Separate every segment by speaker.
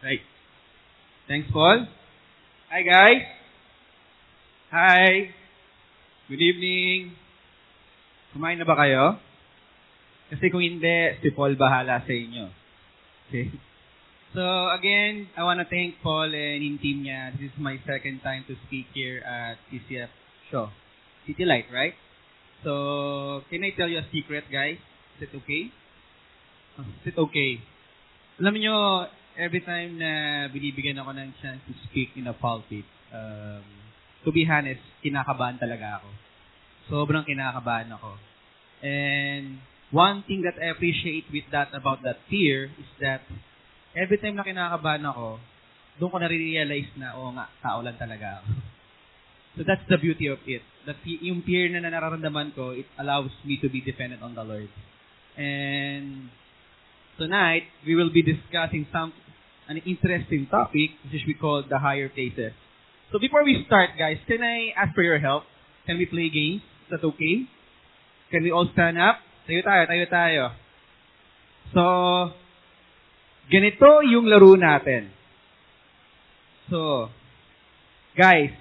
Speaker 1: Right. Thanks, Paul. Hi, guys. Hi. Good evening. Kumain na ba kayo? Kasi kung hindi, si Paul bahala sa inyo. Okay? So, again, I want to thank Paul and yung team niya. This is my second time to speak here at TCF show. City Light, right? So, can I tell you a secret, guys? Is it okay? Is it okay? Alam niyo, every time na binibigyan ako ng chance to speak in a pulpit, um, to be honest, kinakabahan talaga ako. Sobrang kinakabahan ako. And one thing that I appreciate with that about that fear is that every time na kinakabahan ako, doon ko na-realize na, oo nga, tao lang talaga ako. So that's the beauty of it. That yung fear na nararamdaman ko, it allows me to be dependent on the Lord. And tonight, we will be discussing some an interesting topic, which we call the higher places. So before we start, guys, can I ask for your help? Can we play games? Is that okay? Can we all stand up? Tayo tayo, tayo tayo. So, ganito yung laro natin. So, guys,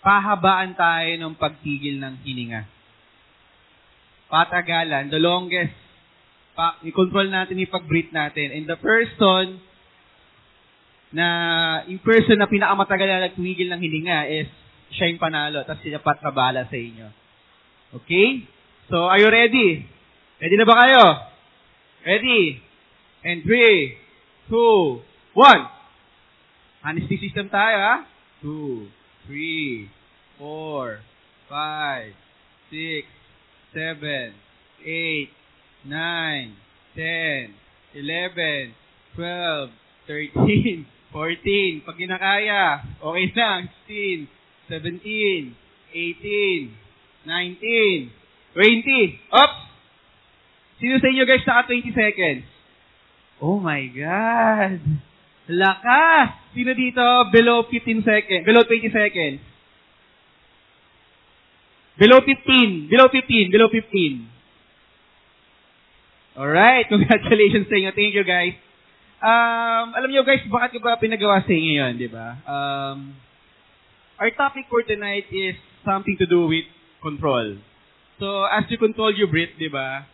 Speaker 1: pahabaan tayo ng pagtigil ng hininga. Patagalan, the longest, pa, i-control natin yung pag-breathe natin. And the person na, yung person na pinakamatagal na nagtumigil ng hininga is siya yung panalo, tapos siya patrabala sa inyo. Okay? So, are you ready? Ready na ba kayo? Ready? And 3, 2, 1. Honesty system tayo, ha? 2, 3, 4, 5, 6, 7, 8, 9, 10, 11, 12, 13, 14. Pag kinakaya, okay lang. 16, 17, 18, 19, 20. Oops! Sino sa inyo guys naka 20 seconds? Oh my God! Lakas! Sino dito below 15 seconds? Below 20 seconds? Below 15. Below 15. Below 15. Alright. Congratulations sa inyo. Thank you, guys. Um, alam niyo guys, bakit ko ba pinagawa sa inyo yun, di ba? Um, our topic for tonight is something to do with control. So, as you control your breath, di ba?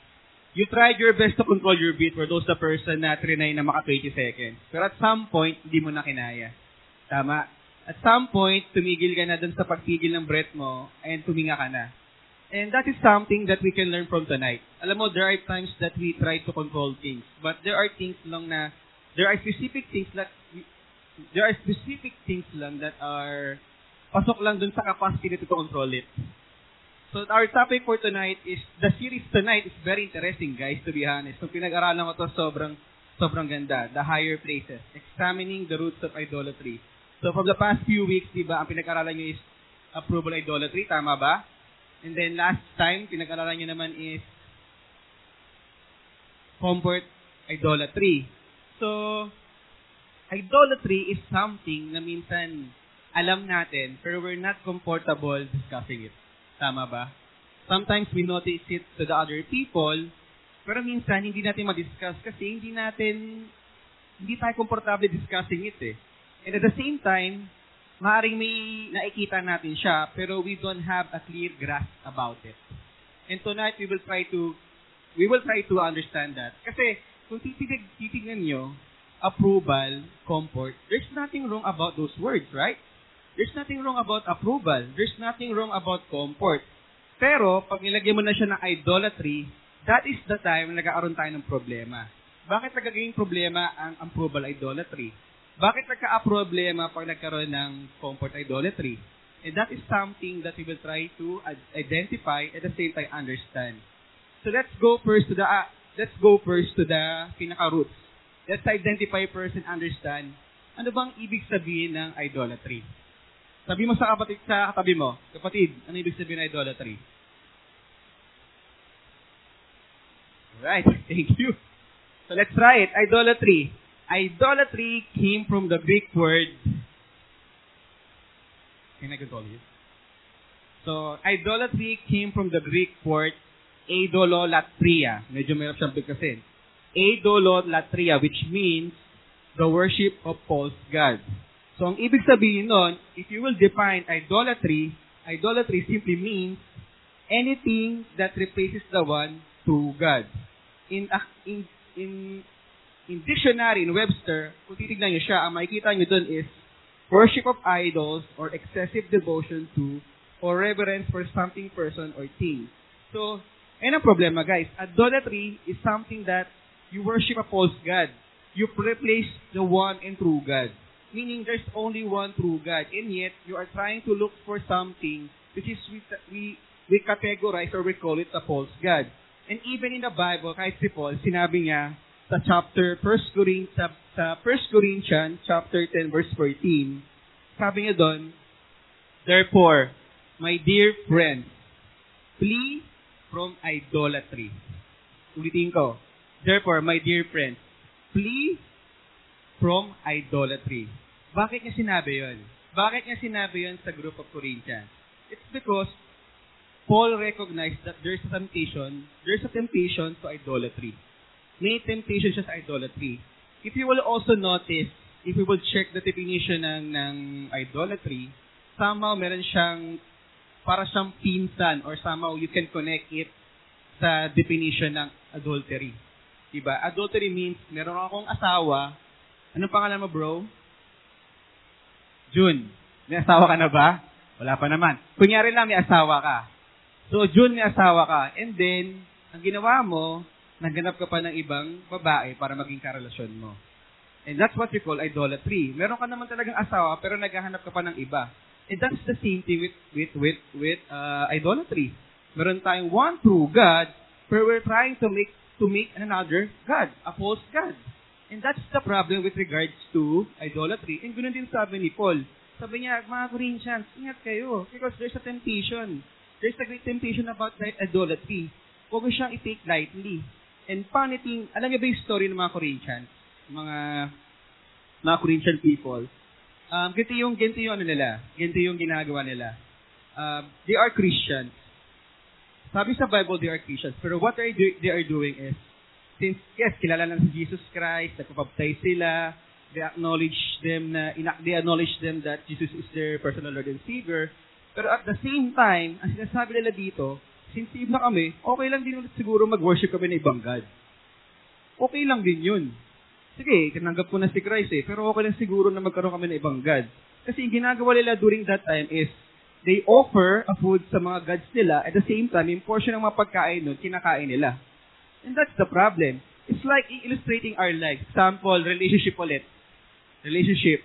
Speaker 1: You tried your best to control your breath for those the person na trinay na maka 20 seconds. Pero at some point, hindi mo na kinaya. Tama? At some point, tumigil ka na dun sa pagtigil ng breath mo and tuminga ka na. And that is something that we can learn from tonight. Alam mo, there are times that we try to control things. But there are things lang na, there are specific things that, we, there are specific things lang that are pasok lang dun sa capacity to control it. So our topic for tonight is, the series tonight is very interesting guys, to be honest. Kung pinag-aralan ko to, sobrang, sobrang ganda. The higher places. Examining the roots of idolatry. So from the past few weeks, di ba, ang pinag-aralan nyo is approval idolatry, tama ba? And then last time, pinag-aralan nyo naman is comfort idolatry. So, idolatry is something na minsan alam natin, pero we're not comfortable discussing it. Tama ba? Sometimes we notice it to the other people, pero minsan hindi natin ma-discuss kasi hindi natin, hindi tayo komportable discussing it eh. And at the same time, maaaring may nakikita natin siya, pero we don't have a clear grasp about it. And tonight, we will try to, we will try to understand that. Kasi, kung titig, titignan nyo, approval, comfort, there's nothing wrong about those words, right? There's nothing wrong about approval. There's nothing wrong about comfort. Pero, pag nilagyan mo na siya ng idolatry, that is the time na nagkakaroon tayo ng problema. Bakit nagaging problema ang approval idolatry? Bakit nagka-problema pag nagkaroon ng comfort idolatry? And that is something that we will try to identify at the same time understand. So let's go first to the uh, let's go first to the pinaka-roots. Let's identify first and understand ano bang ibig sabihin ng idolatry. Sabi mo sa kapatid sa katabi mo, kapatid, ano ibig sabihin ng idolatry? Alright, thank you. So let's try it. Idolatry. Idolatry came from the Greek word. Can I control you? So, idolatry came from the Greek word idololatria. Medyo mayroon siyang bigkasin. Idololatria, which means the worship of false gods. So, ang ibig sabihin nun, if you will define idolatry, idolatry simply means anything that replaces the one true God. In, in, in, in dictionary, in Webster, kung titignan nyo siya, ang makikita nyo dun is worship of idols or excessive devotion to or reverence for something, person, or thing. So, ayun ang problema, guys. Idolatry is something that you worship a false God. You replace the one and true God. Meaning, there's only one true God. And yet, you are trying to look for something which is we, we, we categorize or we call it a false God. And even in the Bible, kahit si Paul, sinabi niya sa chapter 1 Corinthians, sa, sa 1 Corinthians chapter 10 verse 14, sabi niya doon, Therefore, my dear friends, flee from idolatry. Ulitin ko. Therefore, my dear friends, flee from idolatry. Bakit niya sinabi yon? Bakit niya sinabi yon sa group of Corinthians? It's because Paul recognized that there's a temptation, there's a temptation to idolatry. May temptation siya sa idolatry. If you will also notice, if you will check the definition ng, ng idolatry, somehow meron siyang para siyang pinsan or somehow you can connect it sa definition ng adultery. Diba? Adultery means meron akong asawa. Anong pangalan mo, bro? June. May asawa ka na ba? Wala pa naman. Kunyari lang may asawa ka. So, June may asawa ka. And then, ang ginawa mo, nagganap ka pa ng ibang babae para maging karelasyon mo. And that's what we call idolatry. Meron ka naman talagang asawa, pero naghahanap ka pa ng iba. And that's the same thing with with with with uh, idolatry. Meron tayong one true God, but we're trying to make to make another God, a false God. And that's the problem with regards to idolatry. And ganoon din sabi ni Paul. Sabi niya, mga Corinthians, ingat kayo because there's a temptation. There's a great temptation about idolatry. Huwag siyang i-take lightly. And paniting, alam niyo ba yung story ng mga Corinthians? Mga mga Corinthian people. Um, ganito yung, ganito yung ano nila. Ganito yung ginagawa nila. Um, they are Christians. Sabi sa Bible, they are Christians. Pero what they, do, they are doing is, since, yes, kilala na si Jesus Christ, nagpapabtay sila, they acknowledge them na, they acknowledge them that Jesus is their personal Lord and Savior. Pero at the same time, ang sinasabi nila dito, since na kami, okay lang din siguro mag-worship kami ng ibang God. Okay lang din yun. Sige, tinanggap ko na si Christ eh, pero okay lang siguro na magkaroon kami ng ibang God. Kasi yung ginagawa nila during that time is, they offer a food sa mga gods nila, at the same time, yung portion ng mga pagkain nun, kinakain nila. And that's the problem. It's like illustrating our life. Example, relationship ulit. Relationship.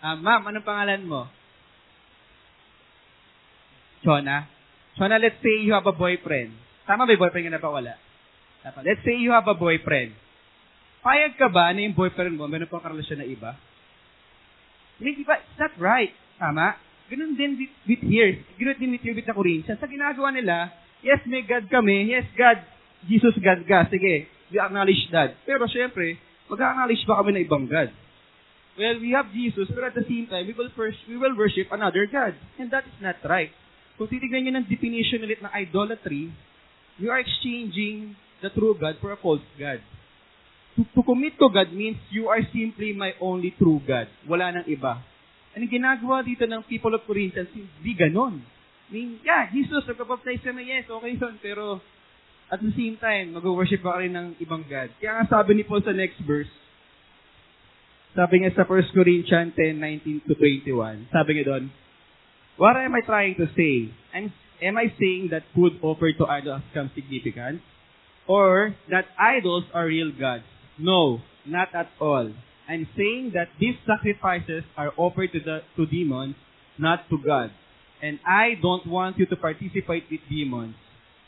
Speaker 1: Uh, ma'am, anong pangalan mo? Chona? Chona, let's say you have a boyfriend. Tama ba yung boyfriend ka na ba? Wala. Let's say you have a boyfriend. Payag ka ba na yung boyfriend mo, meron pang karelasyon na iba? Hindi ba? It's not right. Tama? Ganun din with, with here. Ganun din with here with the Corinthians. Sa ginagawa nila, yes, may God kami. Yes, God. Jesus God ka. Sige, we acknowledge that. Pero syempre, mag-acknowledge ba kami ng ibang God? Well, we have Jesus, pero at the same time, we will first, we will worship another God. And that is not right. Kung titignan nyo ng definition ulit ng idolatry, you are exchanging the true God for a false God. To, to commit to God means you are simply my only true God. Wala nang iba. Ang ginagawa dito ng people of Corinthians, hindi ganon. I mean, yeah, Jesus, nagpapaptize ka na, yes, okay yun, pero at the same time, mag-worship pa rin ng ibang God. Kaya nga sabi ni Paul sa next verse, sabi niya sa 1 Corinthians 10, 19 to 21, sabi niya doon, What am I trying to say? And am I saying that food offered to idols comes significant? Or that idols are real gods? No, not at all. I'm saying that these sacrifices are offered to the to demons, not to God. And I don't want you to participate with demons.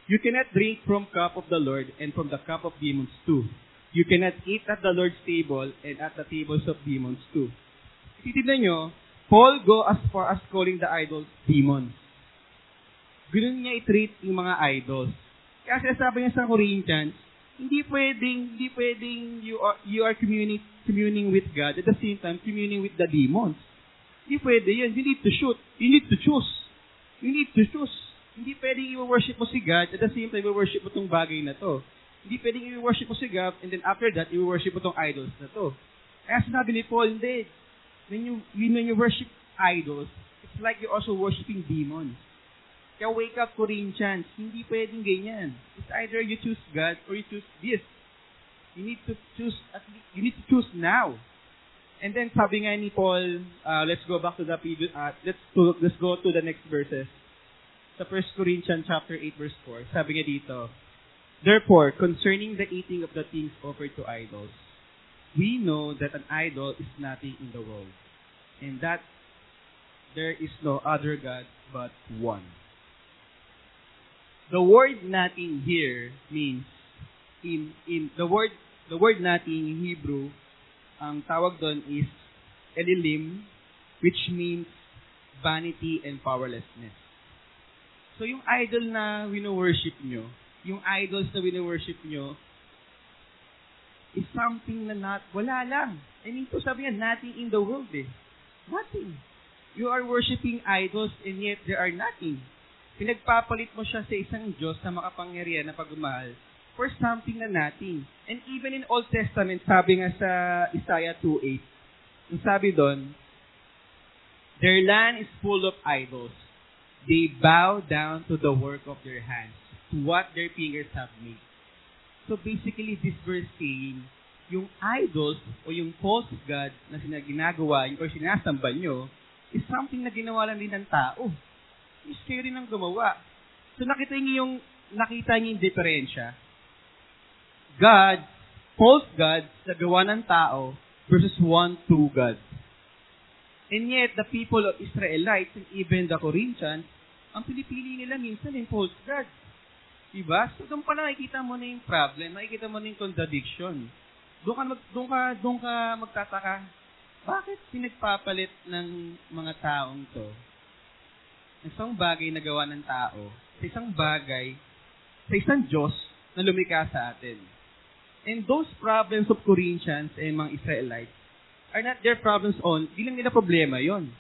Speaker 1: You cannot drink from cup of the Lord and from the cup of demons too. You cannot eat at the Lord's table and at the tables of demons too. Titignan nyo, Paul go as far as calling the idols demons. Ganun niya i-treat yung mga idols. Kasi sabi niya sa Corinthians, hindi pwedeng, hindi pwedeng you are, you are communing, communing with God at the same time communing with the demons. Hindi pwede yun. You need to shoot. You need to choose. You need to choose. Hindi pwedeng i-worship mo si God at the same time i-worship mo tong bagay na to. Hindi pwedeng i-worship mo si God and then after that, i-worship mo tong idols na to. Kaya sinabi ni Paul, hindi. When you, when you worship idols, it's like you're also worshiping demons. Kaya wake up Corinthians, hindi pwedeng ganyan. It's either you choose God or you choose this. You need to choose, at least, you need to choose now. And then sabi nga ni Paul, uh, let's go back to the previous, uh, let's, to, let's go to the next verses. Sa 1 Corinthians chapter 8 verse 4, sabi nga dito, Therefore, concerning the eating of the things offered to idols, we know that an idol is nothing in the world, and that there is no other God but one. The word nothing here means in in the word the word nothing in Hebrew ang tawag doon is elilim which means vanity and powerlessness. So yung idol na wino-worship nyo, yung idols na wino-worship nyo, is something na not, wala lang. I mean, to sabi nga, nothing in the world eh. Nothing. You are worshiping idols and yet there are nothing. Pinagpapalit mo siya sa isang Diyos na makapangyarihan na pagmamahal for something na nothing. And even in Old Testament, sabi nga sa Isaiah 2.8, yung sabi doon, Their land is full of idols. They bow down to the work of their hands, to what their fingers have made. So basically, this verse saying, yung idols o yung false god na sinaginagawa or sinasamba nyo is something na ginawa lang din ng tao. Is kayo rin ang gumawa. So nakita niyo yung nakita niyo yung diferensya. God, false gods na gawa ng tao versus one true God. And yet, the people of Israelites and even the Corinthians, ang pinipili nila minsan yung false gods. Diba? So, doon pa nakikita mo na yung problem, nakikita mo na yung contradiction. Doon ka, mag, doon ka, doon ka magtataka, bakit pinagpapalit ng mga taong to isang bagay na gawa ng tao sa isang bagay sa isang Diyos na lumikha sa atin? And those problems of Corinthians and mga Israelites are not their problems on, di lang nila problema yon.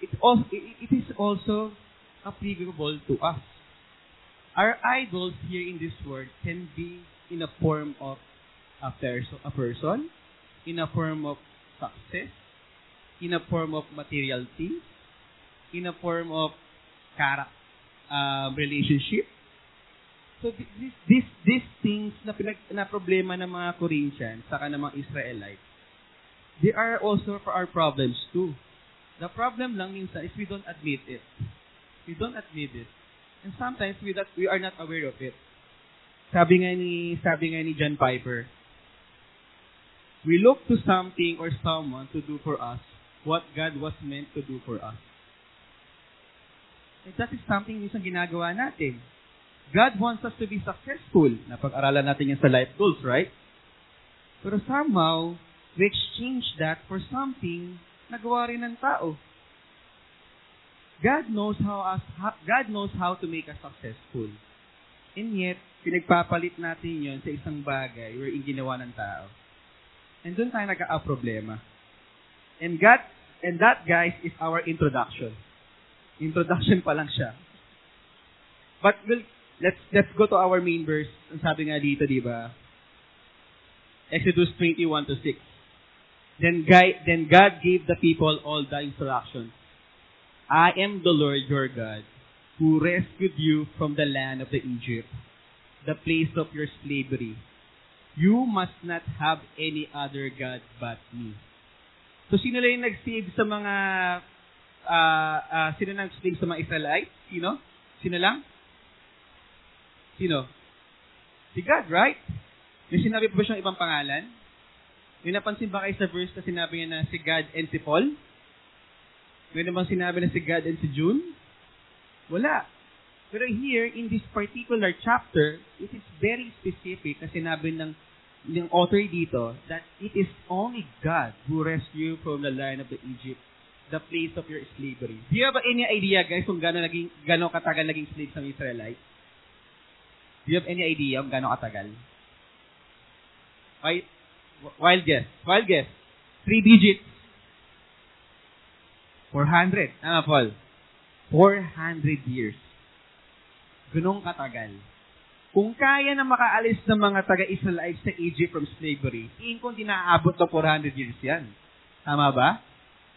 Speaker 1: It, also, it is also applicable to us. Our idols here in this world can be in a form of a, perso- a person, in a form of success, in a form of material things, in a form of character, um, relationship. So th- this, this, these things na, pinag, na problema ng mga Corinthians saka ng mga Israelites, they are also for our problems too. The problem lang minsan is we don't admit it. We don't admit it. And sometimes we that we are not aware of it. Sabi nga ni sabi nga ni John Piper, we look to something or someone to do for us what God was meant to do for us. And that is something minsan ginagawa natin. God wants us to be successful. Napag-aralan natin yan sa life goals, right? Pero somehow, we exchange that for something na gawa rin ng tao. God knows how us God knows how to make us successful. And yet, pinagpapalit natin yon sa isang bagay wherein ginawa ng tao. And doon tayo nagka-problema. And God, and that guys is our introduction. Introduction pa lang siya. But we'll, let's let's go to our main verse. Ang sabi nga dito, di ba? Exodus 21 to 6. Then God, then God gave the people all the instructions. I am the Lord your God, who rescued you from the land of the Egypt, the place of your slavery. You must not have any other God but me. So, sino lang yung nag-save sa mga, uh, uh, sino nag-save sa mga Israelites? Sino? Sino lang? Sino? Si God, right? May sinabi pa ba siyang ibang pangalan? May napansin ba kayo sa verse na sinabi niya na si God and si Paul? May namang sinabi na si God and si June? Wala. Pero here, in this particular chapter, it is very specific na sinabi ng, ng author dito that it is only God who rescued from the land of the Egypt, the place of your slavery. Do you have any idea, guys, kung gano'n naging, gano'n katagal naging slave sa Israelites? Do you have any idea kung gano'n katagal? Wild guess. Wild guess. Three digits. 400. Tama, Paul. 400 years. Ganong katagal. Kung kaya na makaalis ng mga taga-Israelites sa Egypt from slavery, tingin ko hindi naaabot na 400 years yan. Tama ba?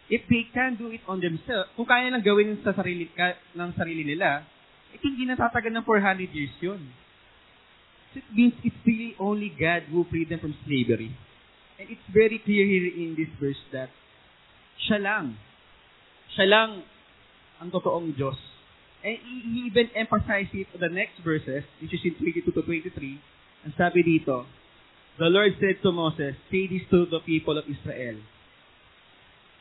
Speaker 1: If they can do it on themselves, kung kaya lang gawin sa sarili, ka, ng sarili nila, eh hindi natatagal ng 400 years yun. So it means it's really only God who freed them from slavery. And it's very clear here in this verse that siya lang, siya lang ang totoong Diyos. And he even emphasized it in the next verses, which is in 22 to 23. Ang sabi dito, The Lord said to Moses, Say this to the people of Israel.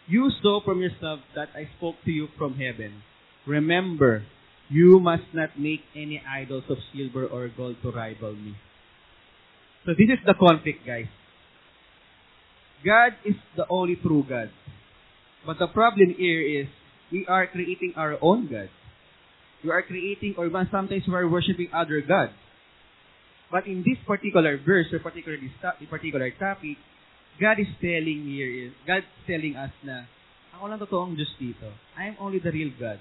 Speaker 1: You saw from yourself that I spoke to you from heaven. Remember, you must not make any idols of silver or gold to rival me. So this is the conflict, guys. God is the only true God. But the problem here is we are creating our own God. We are creating or even sometimes we are worshiping other gods. But in this particular verse or particular particular topic, God is telling here is God telling us na ako lang totoong Diyos dito. I am only the real God.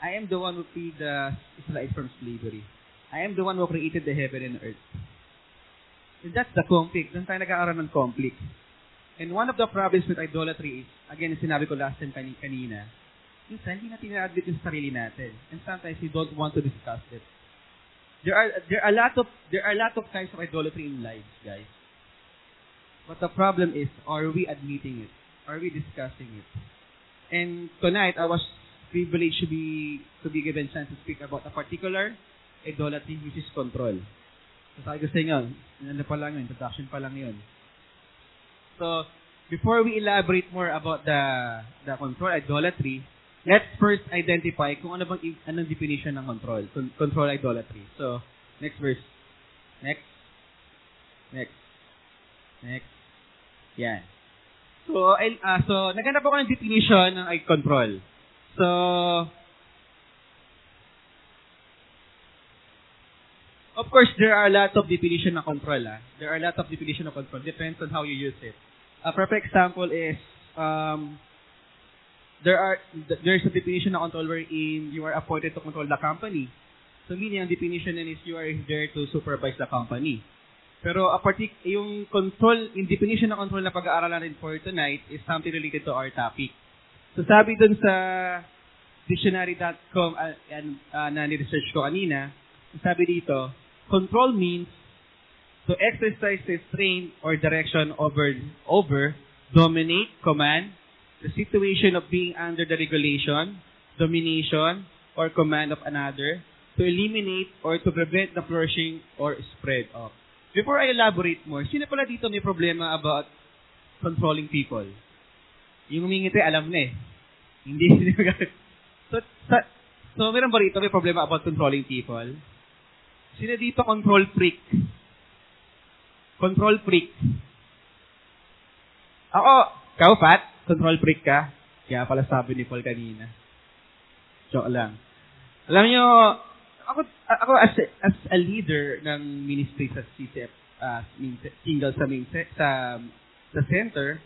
Speaker 1: I am the one who freed the Israelites from slavery. I am the one who created the heaven and earth. And that's the conflict. Doon tayo nag-aaral ng conflict. And one of the problems with idolatry is, again, sinabi ko last time kanina, minsan hindi natin na-admit yung sarili natin. And sometimes we don't want to discuss it. There are there are a lot of there are a lot of kinds of idolatry in lives, guys. But the problem is, are we admitting it? Are we discussing it? And tonight, I was privileged to be to be given chance to speak about a particular idolatry which is control. So sabi ko sa inyo, ano pa lang yun, introduction pa lang yun. So, before we elaborate more about the the control idolatry, let's first identify kung ano bang anong definition ng control, control idolatry. So, next verse. Next. Next. Next. Yan. So, I, uh, so naghanap ako ng definition ng control. So, Of course, there are a lot of definition ng control. Ah. There are a lot of definition of control. Depends on how you use it. A perfect example is um, there are there's a definition of control wherein you are appointed to control the company. So meaning ang definition is you are there to supervise the company. Pero a partic yung control, in definition ng control na pag-aaralan natin for tonight is something related to our topic. So sabi dun sa dictionary.com uh, uh, na ni-research ko kanina, sabi dito, Control means to exercise restraint or direction over, over, dominate, command, the situation of being under the regulation, domination, or command of another, to eliminate or to prevent the flourishing or spread of. Before I elaborate more, sino pala dito may problema about controlling people? Yung umingiti, alam na eh. Hindi so, sa, so, meron ba rito may problema about controlling people? Sino dito control freak? Control freak. Ako, ikaw, Pat, control freak ka. Kaya pala sabi ni Paul kanina. Joke lang. Alam nyo, ako, ako as, a, as a leader ng ministry sa CCF, uh, single sa main sa sa center,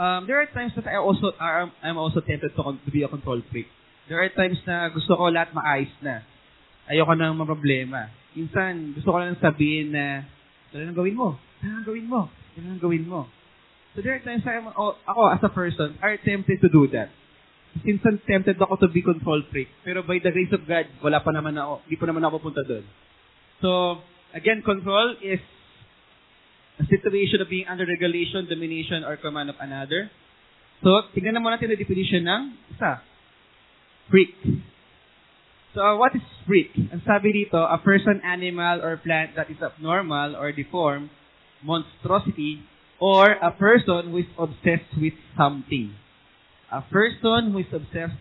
Speaker 1: um, there are times that I also are, I'm also tempted to, to be a control freak. There are times na gusto ko lahat maayos na. Ayoko nang problema minsan, gusto ko lang sabihin na, dala nang gawin mo, dala nang gawin mo, dala nang gawin mo. So there are times I, oh, ako as a person, are tempted to do that. Minsan tempted ako to be control freak. Pero by the grace of God, wala pa naman ako, hindi pa naman ako pupunta doon. So, again, control is a situation of being under regulation, domination, or command of another. So, tingnan naman natin ang definition ng isa. Freak. So, uh, what is freak? Ang sabi dito, a person, animal, or plant that is abnormal or deformed, monstrosity, or a person who is obsessed with something. A person who is obsessed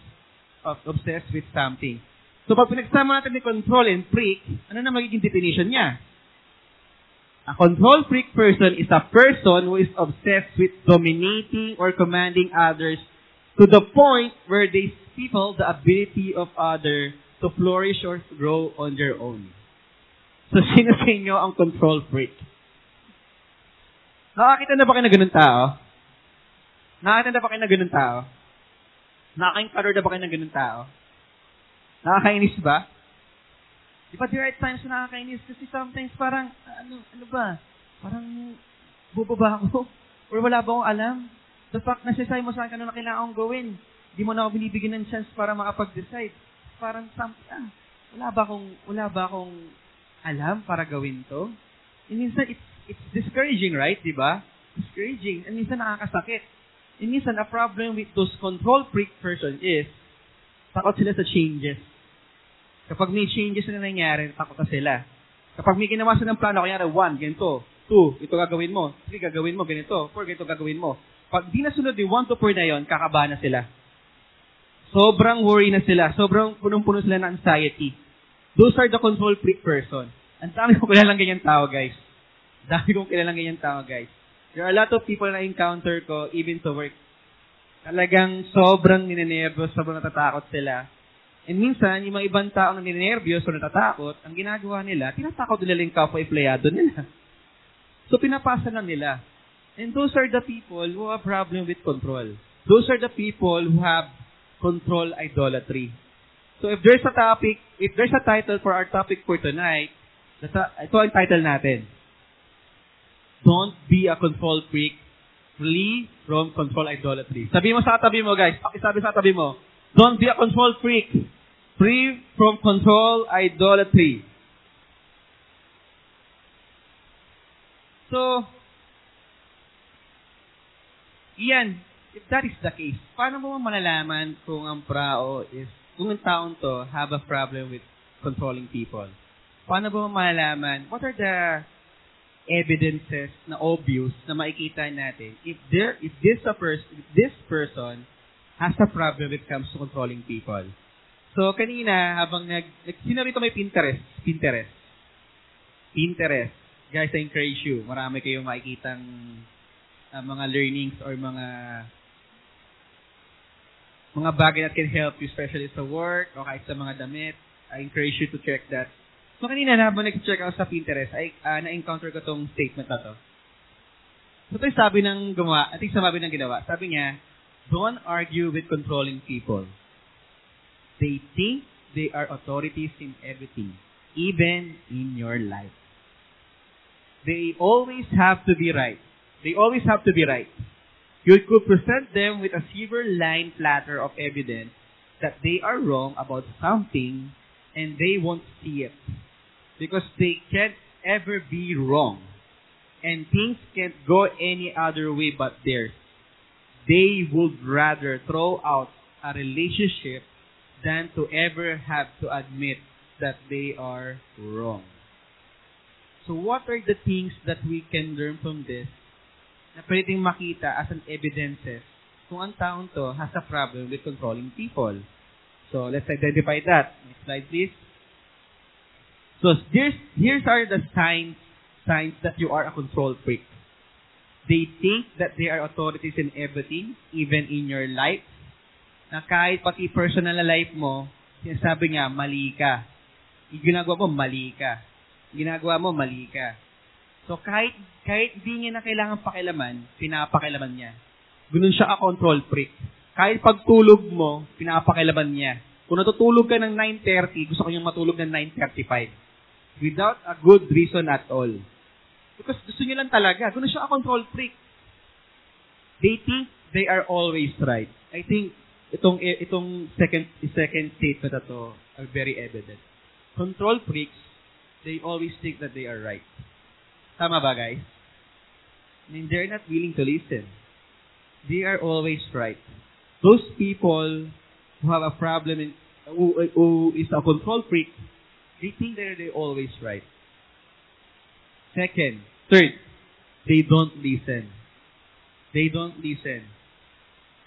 Speaker 1: of obsessed with something. So, pag pinagsama natin ni control and freak, ano na magiging definition niya? A control freak person is a person who is obsessed with dominating or commanding others to the point where they stifle the ability of others to flourish or grow on their own. So, sino sa inyo ang control freak? Nakakita na ba kayo na ganun tao? Nakakita na ba kayo na ganun tao? Nakaka-encounter na ba kayo na ganun tao? Nakakainis ba? Di ba there are times na nakakainis kasi sometimes parang, ano, ano ba? Parang, bobo ba ako? Or wala ba akong alam? The fact na sinasabi mo sa akin ano na kailangan kong gawin, di mo na ako binibigyan ng chance para makapag-decide. Parang something, ah, wala ba akong, wala ba akong alam para gawin to? And minsan, it's, it's discouraging, right? Di ba? Discouraging. And minsan nakakasakit. And minsan, a problem with those control freak person is, takot sila sa changes. Kapag may changes na nangyari, takot na sila. Kapag may ginawa sila ng plano, kaya one, ganito, two, ito gagawin mo, three, gagawin mo, ganito, four, ganito gagawin mo. Pag di nasunod yung one to four na yon, kakabahan na sila. Sobrang worry na sila. Sobrang punong-puno sila ng anxiety. Those are the control freak person. Ang dami kong kilalang ganyan tao, guys. Dami kong kilalang ganyan tao, guys. There are a lot of people na encounter ko, even to work. Talagang sobrang ninenervous, sobrang natatakot sila. And minsan, yung mga ibang tao na ninenervyos o natatakot, ang ginagawa nila, tinatakot nila yung kapwa empleyado nila. So, pinapasa lang nila. And those are the people who have problem with control. Those are the people who have control idolatry. So, if there's a topic, if there's a title for our topic for tonight, ito ang title natin. Don't be a control freak. Flee from control idolatry. Sabi mo sa tabi mo, guys. Pakisabi sa tabi mo. Don't be a control freak. Free from control idolatry. So, iyan, if that is the case, paano mo malalaman kung ang prao is, kung ang taong to have a problem with controlling people? Paano mo malalaman, what are the evidences na obvious na makikita natin if there if this a person if this person has a problem when it comes to controlling people. So kanina habang nag, sino rito may Pinterest? Pinterest. Pinterest. Guys, I encourage you. Marami kayong makikitang uh, mga learnings or mga mga bagay that can help you, especially sa work o kahit sa mga damit. I encourage you to check that. So kanina na habang nag-check ako sa Pinterest, ay uh, na-encounter ko tong statement na to. So ito yung sabi ng gumawa, I think sabi ng ginawa. Sabi niya, don't argue with controlling people. They think they are authorities in everything, even in your life. They always have to be right. They always have to be right. You could present them with a silver-lined platter of evidence that they are wrong about something and they won't see it. Because they can't ever be wrong. And things can't go any other way but theirs. They would rather throw out a relationship than to ever have to admit that they are wrong. So what are the things that we can learn from this na pwedeng makita as an evidences kung ang taong to has a problem with controlling people? So let's identify that. Next slide please. So here's, here's are the signs, signs that you are a control freak. They think that they are authorities in everything, even in your life. Na kahit pati personal na life mo, sinasabi niya, mali ka. Yung ginagawa mo, mali ka. Yung ginagawa mo, mali ka. So kahit, kahit hindi niya na kailangan pakilaman, pinapakilaman niya. Ganun siya a control freak. Kahit pagtulog mo, pinapakilaman niya. Kung natutulog ka ng 9.30, gusto ko yung matulog ng 9.35 without a good reason at all. Because gusto niya lang talaga. Ganoon siya a control freak. They think they are always right. I think itong itong second second statement na to are very evident. Control freaks, they always think that they are right. Tama ba, guys? They're not willing to listen. They are always right. Those people who have a problem in, who, who is a control freak, they think they're, they're always right. Second, third, they don't listen. They don't listen.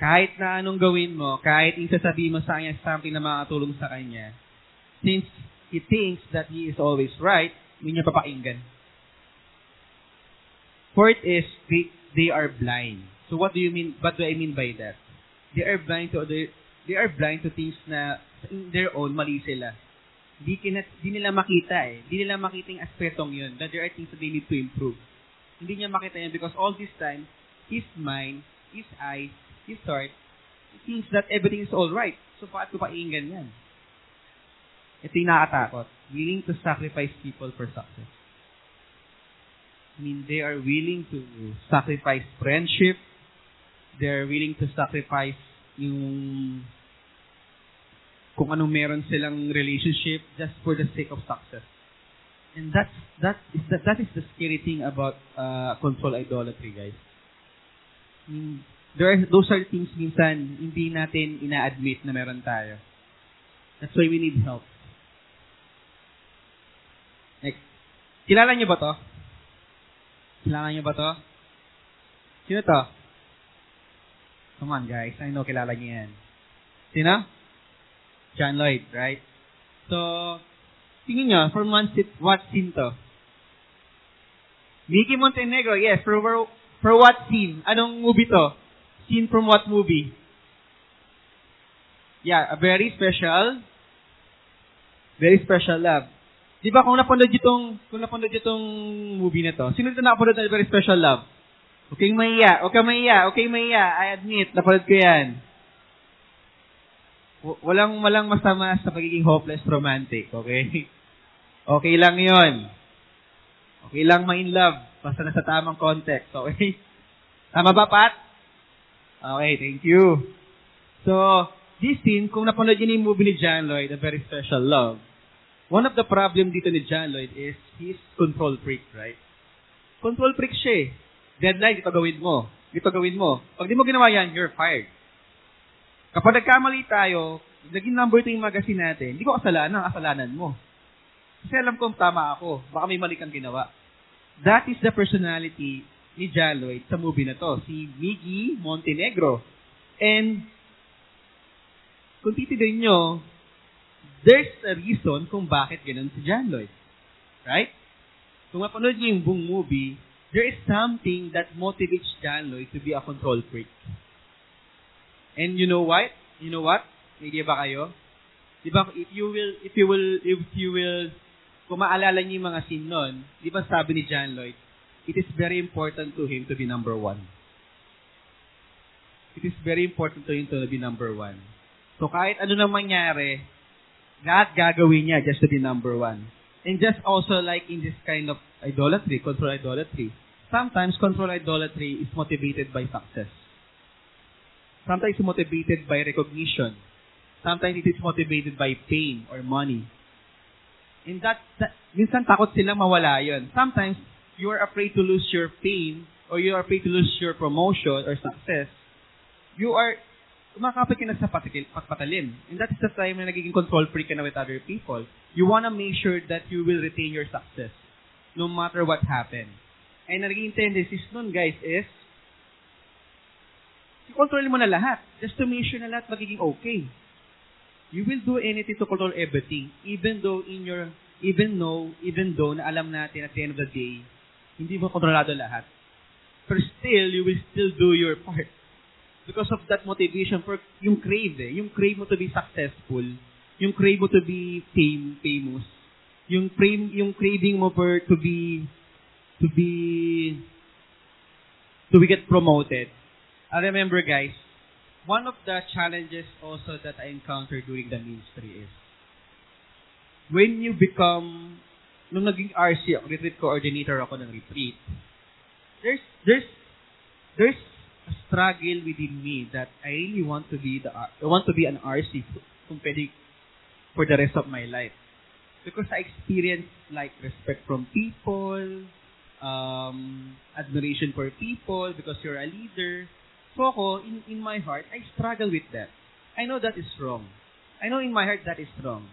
Speaker 1: Kahit na anong gawin mo, kahit yung sasabihin mo sa kanya something na makatulong sa kanya, since he thinks that he is always right, hindi niya papakinggan. Fourth is, they, they are blind. So what do you mean, what do I mean by that? They are blind to other, they are blind to things na in their own, mali sila. Di, kinat, di nila makita eh. Di nila makita yung aspetong yun, that there are things that they need to improve. Hindi niya makita yun because all this time, his mind, his eyes, his heart, thinks that everything is all right. So, bakit ko painggan yan? ito yung nakakatakot. Willing to sacrifice people for success. I mean, they are willing to sacrifice friendship. They are willing to sacrifice yung kung anong meron silang relationship just for the sake of success. And that's that is that, that is the scary thing about uh, control idolatry, guys. I mean, there are, those are things minsan hindi natin ina-admit na meron tayo. That's why we need help. Next. Kilala niyo ba to? Kilala niyo ba to? Sino to? Come on, guys. I know kilala niyo yan. Sino? John Lloyd, right? So, tingin nyo, from one what scene to? Mickey Montenegro, yes. For, for what scene? Anong movie to? Scene from what movie? Yeah, a very special, very special love. Di ba kung napanood nyo itong, kung napanood itong movie na to, sino ito nakapanood ng very special love? Okay, maiya. Okay, maiya. Okay, maiya. I admit, napanood ko yan. W- walang walang masama sa pagiging hopeless romantic, okay? Okay lang 'yon. Okay lang ma-in love basta nasa tamang context, okay? Tama ba, Pat? Okay, thank you. So, this scene, kung napanood niyo yung movie ni John Lloyd, A Very Special Love, one of the problem dito ni John Lloyd is he's control freak, right? Control freak siya eh. Deadline, ito gawin mo. Ito gawin mo. Pag di mo ginawa yan, you're fired. Kapag nagkamali tayo, naging number 2 yung magazine natin, hindi ko kasalanan, kasalanan mo. Kasi alam kong tama ako. Baka may mali kang ginawa. That is the personality ni Lloyd sa movie na to. Si Miggy Montenegro. And, kung titirin nyo, there's a reason kung bakit ganun si John Lloyd. Right? Kung mapanood nyo yung buong movie, there is something that motivates John Lloyd to be a control freak. And you know what? You know what? May idea ba kayo? Di ba, if you will, if you will, if you will, kung maalala niyo yung mga scene nun, di ba sabi ni John Lloyd, it is very important to him to be number one. It is very important to him to be number one. So kahit ano nang mangyari, lahat gagawin niya just to be number one. And just also like in this kind of idolatry, control idolatry, sometimes control idolatry is motivated by success. Sometimes it's motivated by recognition. Sometimes it is motivated by pain or money. And that, that minsan takot silang mawala yon. Sometimes you are afraid to lose your pain or you are afraid to lose your promotion or success. You are kumakapit ka na sa patikil, patpatalim. And that is the time na nagiging control freak ka na with other people. You wanna make sure that you will retain your success no matter what happen. And nagiging tendencies nun, guys, is i-control mo na lahat just to make sure na lahat magiging okay. You will do anything to control everything even though in your even though even though na alam natin at the end of the day hindi mo kontrolado lahat. But still, you will still do your part. Because of that motivation for yung crave eh. Yung crave mo to be successful. Yung crave mo to be fame, famous. Yung crave, yung craving mo for to be to be to be get promoted. I remember guys, one of the challenges also that I encountered during the ministry is when you become nung naging RC retreat coordinator ako ng retreat, there's there's there's a struggle within me that I really want to be the I want to be an RC kung for the rest of my life. Because I experience like respect from people, um, admiration for people because you're a leader. So in, in my heart, I struggle with that. I know that is wrong. I know in my heart that is wrong.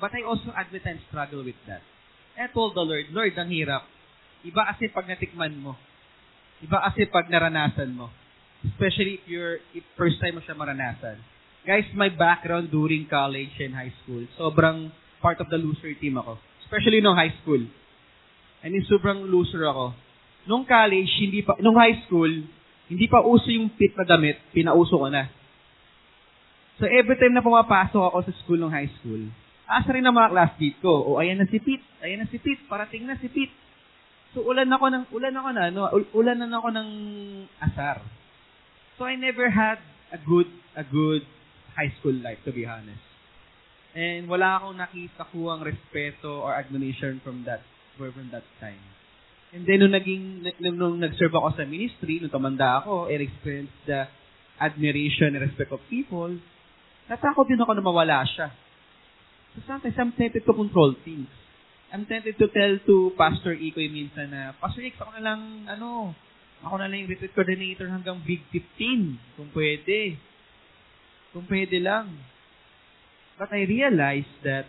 Speaker 1: But I also admit I struggle with that. I told the Lord, Lord, ang hirap. Iba kasi pag natikman mo. Iba kasi pag naranasan mo. Especially if you're, if first time mo siya maranasan. Guys, my background during college and high school, sobrang part of the loser team ako. Especially nung high school. I mean, sobrang loser ako. Nung college, hindi pa, nung high school, hindi pa uso yung fit na damit, pinauso ko na. So, every time na pumapasok ako sa school nung high school, asa rin ang mga classmate ko. O, ayan na si Pete. Ayan na si Pete. Parating na si Pete. So, ulan ako ng, ulan ako na, ano, ulan na ako ng asar. So, I never had a good, a good high school life, to be honest. And wala akong nakita kuwang respeto or admiration from that from that time. And then, nung naging, nung, nung nag-serve ako sa ministry, nung tumanda ako, and experience the admiration and respect of people, natakot din ako na mawala siya. So sometimes I'm tempted to control things. I'm tempted to tell to Pastor Ikoy minsan na, Pastor Ix, ako na lang, ano, ako na lang yung retreat coordinator hanggang Big 15, kung pwede. Kung pwede lang. But I realized that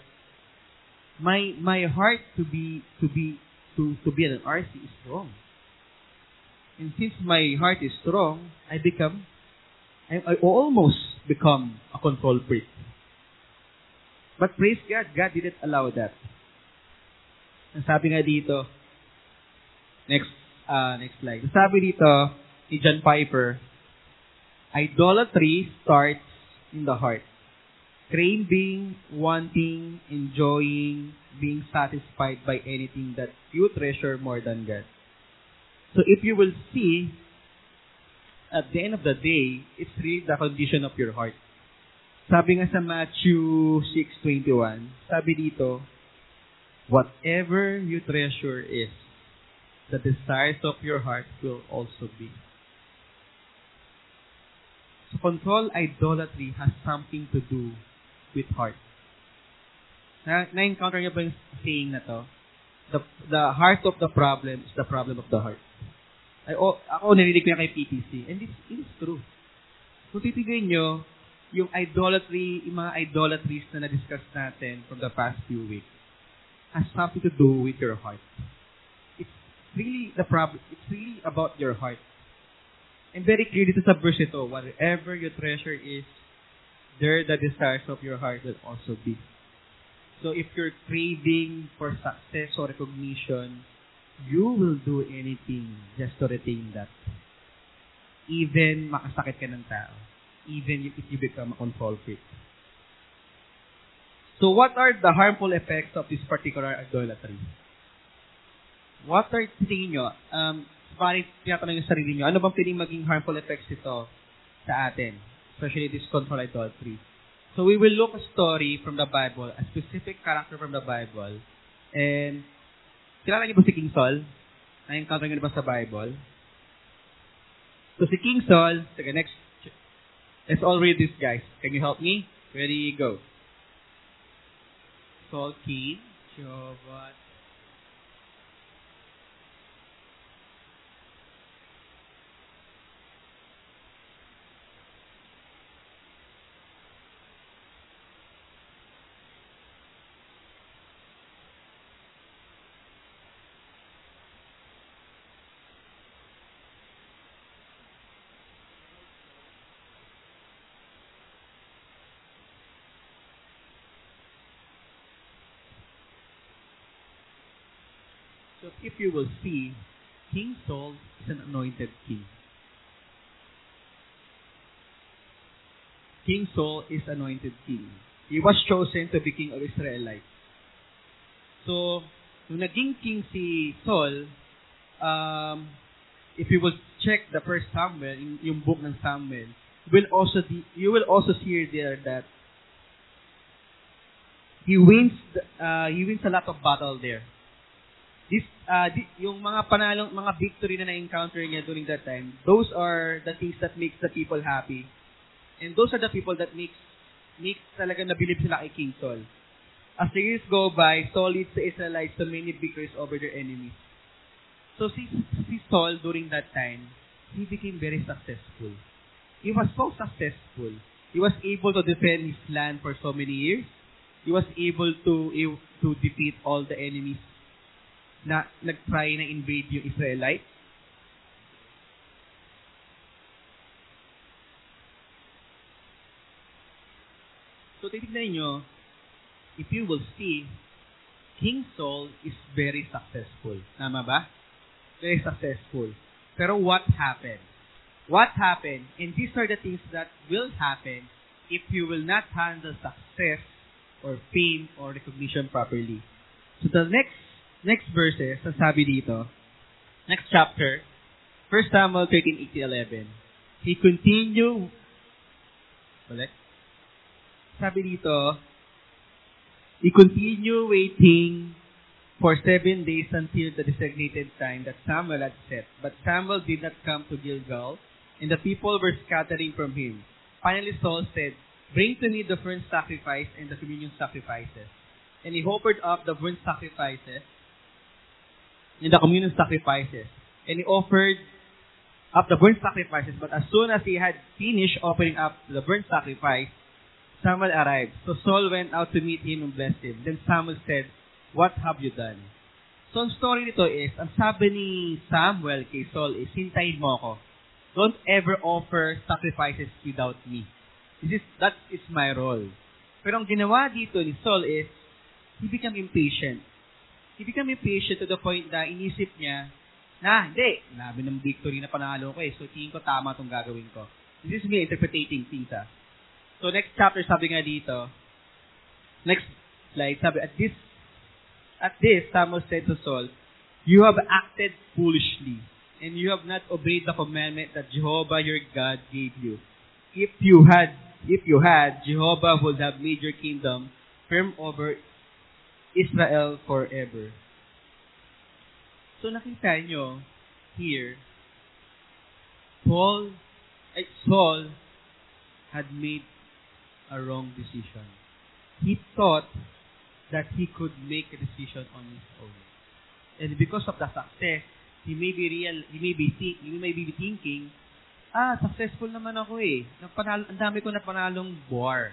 Speaker 1: my my heart to be to be to to be an RC is strong. And since my heart is strong, I become I, I almost become a control freak. But praise God, God didn't allow that. Ang sabi nga dito, next uh, next slide. Sabi dito ni John Piper, idolatry starts in the heart craving, wanting, enjoying, being satisfied by anything that you treasure more than God. So if you will see, at the end of the day, it's really the condition of your heart. Sabi nga sa Matthew 6.21, sabi dito, whatever you treasure is, the desires of your heart will also be. So control idolatry has something to do with heart. Na, na-encounter niyo ba yung saying na to? The, the heart of the problem is the problem of the heart. Ay, oh, ako narinig ko yan kay PTC. And this it is true. Kung titignan nyo, yung idolatry, yung mga idolatries na na-discuss natin from the past few weeks, has something to do with your heart. Really the problem. It's really about your heart. And very clear dito sa verse ito, whatever your treasure is, there the desires of your heart will also be. So if you're craving for success or recognition, you will do anything just to retain that. Even makasakit ka ng tao. Even if you become a control freak. So what are the harmful effects of this particular idolatry? What are, tingin nyo, um, parang tinatanong yung sarili nyo, ano bang pwedeng maging harmful effects ito sa atin? especially this control idolatry. So we will look a story from the Bible, a specific character from the Bible. And, kilala niyo ba si King Saul? Na-encounter niyo ba sa Bible? So si King Saul, sige, next, let's all read this, guys. Can you help me? Ready, go. Saul King, Jehovah, if you will see, King Saul is an anointed king. King Saul is anointed king. He was chosen to be king of Israelites. So, nung naging king si Saul, um, if you will check the first Samuel, yung book ng Samuel, will also you will also see there that he wins uh, he wins a lot of battle there. This, uh, di, yung mga panalong, mga victory na na-encounter niya during that time, those are the things that makes the people happy. And those are the people that makes, makes talaga nabilib sila kay King Saul. As the years go by, Saul leads the Israelites to many victories over their enemies. So si, si Saul during that time, he became very successful. He was so successful. He was able to defend his land for so many years. He was able to to defeat all the enemies na nag-try na invade yung Israelites? So, titignan niyo, if you will see, King Saul is very successful. Tama ba? Very successful. Pero what happened? What happened? And these are the things that will happen if you will not handle success or fame or recognition properly. So the next next verses, sabi dito, next chapter, 1 Samuel 13, 11. He continue, balik. Sabi dito, he continued waiting for seven days until the designated time that Samuel had set. But Samuel did not come to Gilgal, and the people were scattering from him. Finally Saul said, Bring to me the burnt sacrifice and the communion sacrifices. And he offered up the burnt sacrifices and the communion sacrifices. And he offered up the burnt sacrifices. But as soon as he had finished offering up the burnt sacrifice, Samuel arrived. So Saul went out to meet him and blessed him. Then Samuel said, What have you done? So ang story nito is, ang sabi ni Samuel kay Saul is, hintayin mo ako. Don't ever offer sacrifices without me. This is, that is my role. Pero ang ginawa dito ni Saul is, he became impatient. He became impatient to the point na inisip niya, na, hindi, nabi ng victory na panalo ko eh, so tingin ko tama itong gagawin ko. This is me interpreting things ah. So next chapter, sabi nga dito, next slide, sabi, at this, at this, Samuel said to Saul, You have acted foolishly, and you have not obeyed the commandment that Jehovah your God gave you. If you had, if you had, Jehovah would have made your kingdom firm over Israel forever. So nakita nyo here, Paul, eh, Saul had made a wrong decision. He thought that he could make a decision on his own. And because of the success, he may be real, he may be think, he may be thinking, ah, successful naman ako eh. Napanalo, ang dami ko napanalong war.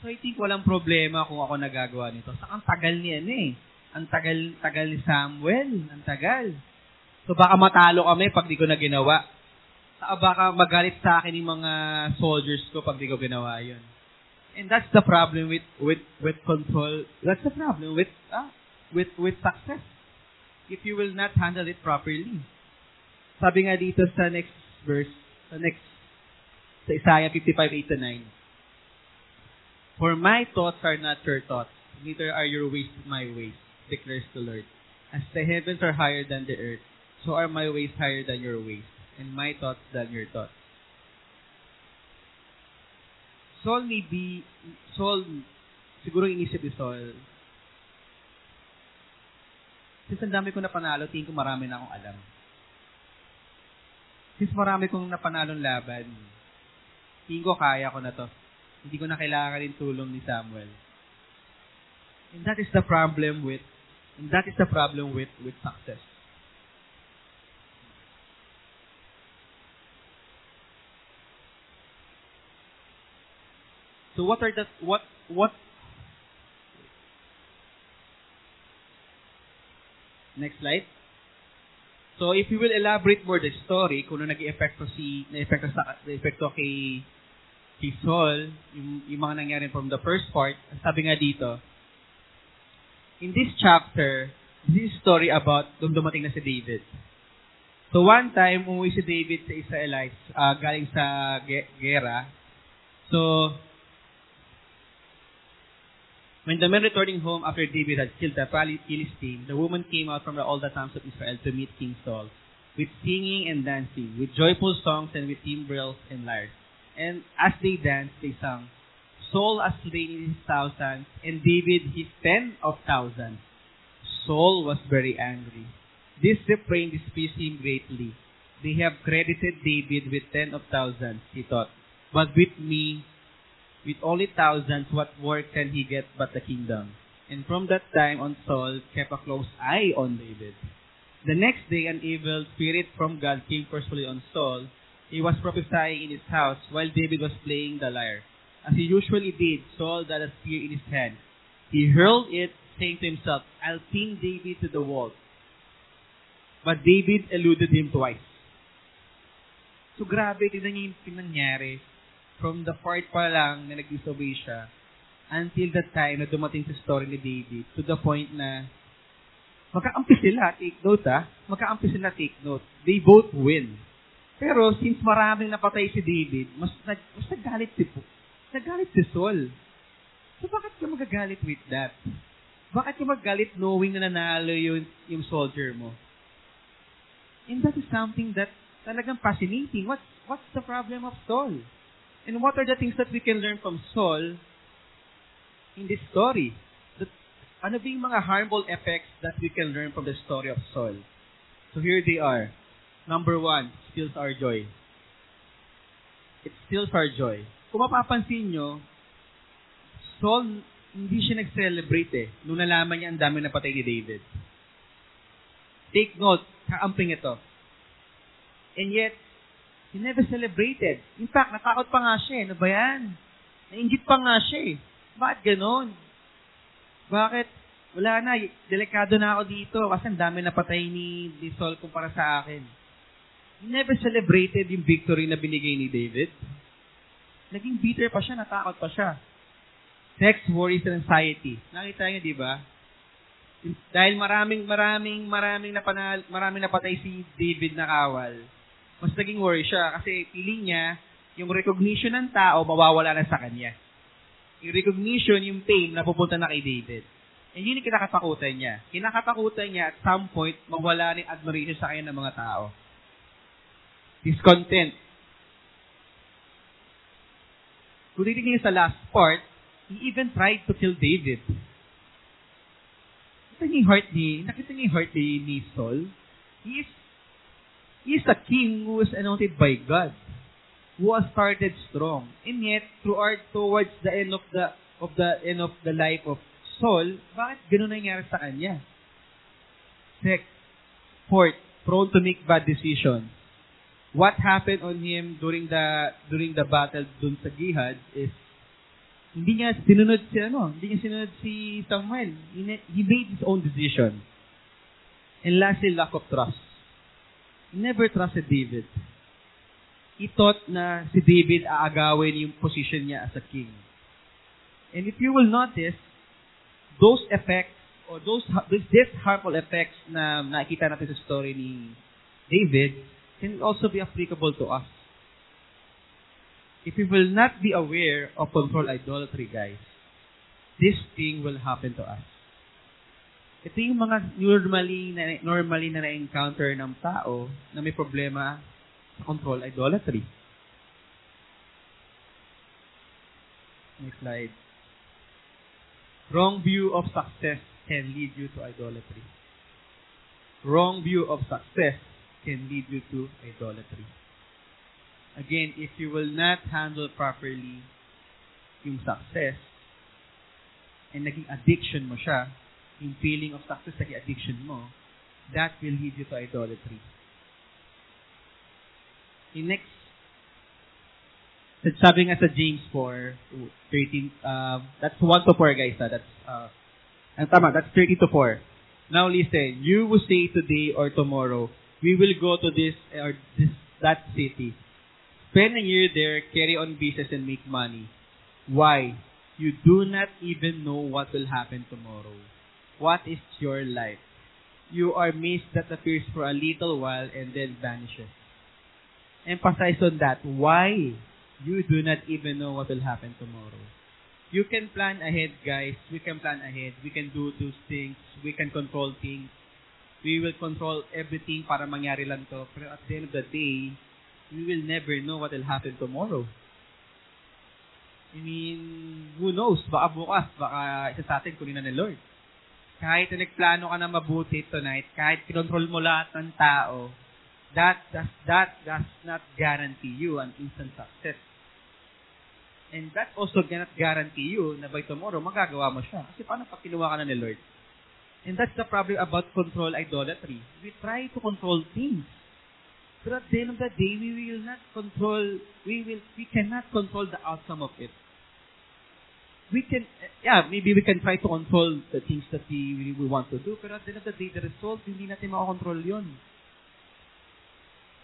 Speaker 1: So I think walang problema kung ako nagagawa nito. Sa ang tagal niya eh. Ang tagal, tagal ni Samuel. Ang tagal. So baka matalo kami pag di ko na ginawa. Saka baka magalit sa akin yung mga soldiers ko pag di ko ginawa yun. And that's the problem with with with control. That's the problem with ah, with with success. If you will not handle it properly. Sabi nga dito sa next verse, sa next sa Isaiah 55:8 to 9. For my thoughts are not your thoughts, neither are your ways my ways, declares the Lord. As the heavens are higher than the earth, so are my ways higher than your ways, and my thoughts than your thoughts. Saul may be, Saul, siguro inisip ni Saul, since ang dami ko na panalo, tingin ko marami na akong alam. Since marami kong napanalong laban, tingin ko kaya ko na to. Hindi ko na kailangan rin tulong ni Samuel. And that is the problem with, and that is the problem with, with success. So what are the what what Next slide. So if you will elaborate more the story kung ano nag-epekto si na-epekto sa na-epekto kay kay Saul, yung, yung mga nangyari from the first part, sabi nga dito, in this chapter, this is story about nung dumating na si David. So one time, umuwi si David sa Israelites, uh, galing sa ge- gera. So, When the men returning home after David had killed the Philistine, the woman came out from all the towns of Israel to meet King Saul, with singing and dancing, with joyful songs and with timbrels and lyres. And as they danced, they sang, Saul has slain his thousands, and David his ten of thousands. Saul was very angry. This refrain displeased him greatly. They have credited David with ten of thousands, he thought. But with me, with only thousands, what more can he get but the kingdom? And from that time on, Saul kept a close eye on David. The next day, an evil spirit from God came forcefully on Saul. He was prophesying in his house while David was playing the lyre. As he usually did, Saul had a spear in his hand. He hurled it, saying to himself, I'll pin David to the wall. But David eluded him twice. So grabe, tignan niyo yung pinangyari from the part pa lang na nag-disobey siya until the time na dumating sa story ni David to the point na magkaampi sila, take note ah, magkaampi sila, take note. They both win. Pero since maraming napatay si David, mas, nag, mas nagalit si nagalit si Saul. So bakit ka magagalit with that? Bakit ka magalit knowing na nanalo yung, yung soldier mo? And that is something that talagang fascinating. What's, what's the problem of Saul? And what are the things that we can learn from Saul in this story? The ano ba yung mga harmful effects that we can learn from the story of Saul? So here they are. Number one, steals our joy. It steals our joy. Kung mapapansin nyo, Saul, hindi siya nag-celebrate eh, nung nalaman niya ang dami na patay ni David. Take note, kaamping ito. And yet, he never celebrated. In fact, natakot pa nga siya eh. Ano ba yan? Nainggit pa nga siya eh. Bakit ganon? Bakit? Wala na, delikado na ako dito kasi ang dami na patay ni, ni Saul kumpara sa akin. Never celebrated yung victory na binigay ni David. Naging bitter pa siya, natakot pa siya. Sex, worries, and anxiety. Nakita niyo, di ba? Dahil maraming, maraming, maraming napanal, maraming napatay si David na kawal, mas naging worry siya kasi feeling niya, yung recognition ng tao, mawawala na sa kanya. Yung recognition, yung pain, napupunta na kay David. And yun yung kinakatakutan niya. Kinakatakutan niya at some point, mawala rin admiration sa kanya ng mga tao. Discontent. Niyo sa last part, he even tried to kill David. Nakita niyo yung heart ni, nakita niyo yung heart ni, ni Saul? He is, he is a king who was anointed by God, who has started strong. And yet, throughout, towards the end of the, of the end of the life of Saul, bakit ganun nangyari sa kanya? Six, fourth, prone to make bad decisions. What happened on him during the during the battle dun sa Gihad is hindi niya sinunod si ano, hindi niya sinunod si Samuel. He, made his own decision. And lastly, lack of trust. He never trusted David. He thought na si David aagawin yung position niya as a king. And if you will notice, those effects or those these harmful effects na nakikita natin sa story ni David can also be applicable to us. If we will not be aware of control idolatry, guys, this thing will happen to us. Ito yung mga normally na, normally na na-encounter ng tao na may problema sa control idolatry. Next slide. Wrong view of success can lead you to idolatry. Wrong view of success can lead you to idolatry. Again, if you will not handle properly yung success, and naging addiction mo siya, yung feeling of success naging addiction mo, that will lead you to idolatry. In next, sabi nga sa James 4, 13, uh, that's 1 to 4 guys, ha? that's, uh, tama, that's 30 to 4. Now listen, you will say today or tomorrow, we will go to this or this that city. Spend a year there, carry on business and make money. Why? You do not even know what will happen tomorrow. What is your life? You are mist that appears for a little while and then vanishes. Emphasize on that. Why? You do not even know what will happen tomorrow. You can plan ahead, guys. We can plan ahead. We can do those things. We can control things we will control everything para mangyari lang to. Pero at the end of the day, we will never know what will happen tomorrow. I mean, who knows? Baka bukas, baka isa sa atin kunin na ni Lord. Kahit na nagplano ka na mabuti tonight, kahit kinontrol mo lahat ng tao, that does, that does not guarantee you an instant success. And that also cannot guarantee you na by tomorrow, magagawa mo siya. Kasi paano pag kinuha ka na ni Lord? And that's the problem about control idolatry. We try to control things. But at the end of the day, we will not control, we will, we cannot control the outcome of it. We can, yeah, maybe we can try to control the things that we, we want to do, but at the end of the day, the result, hindi natin makakontrol yun.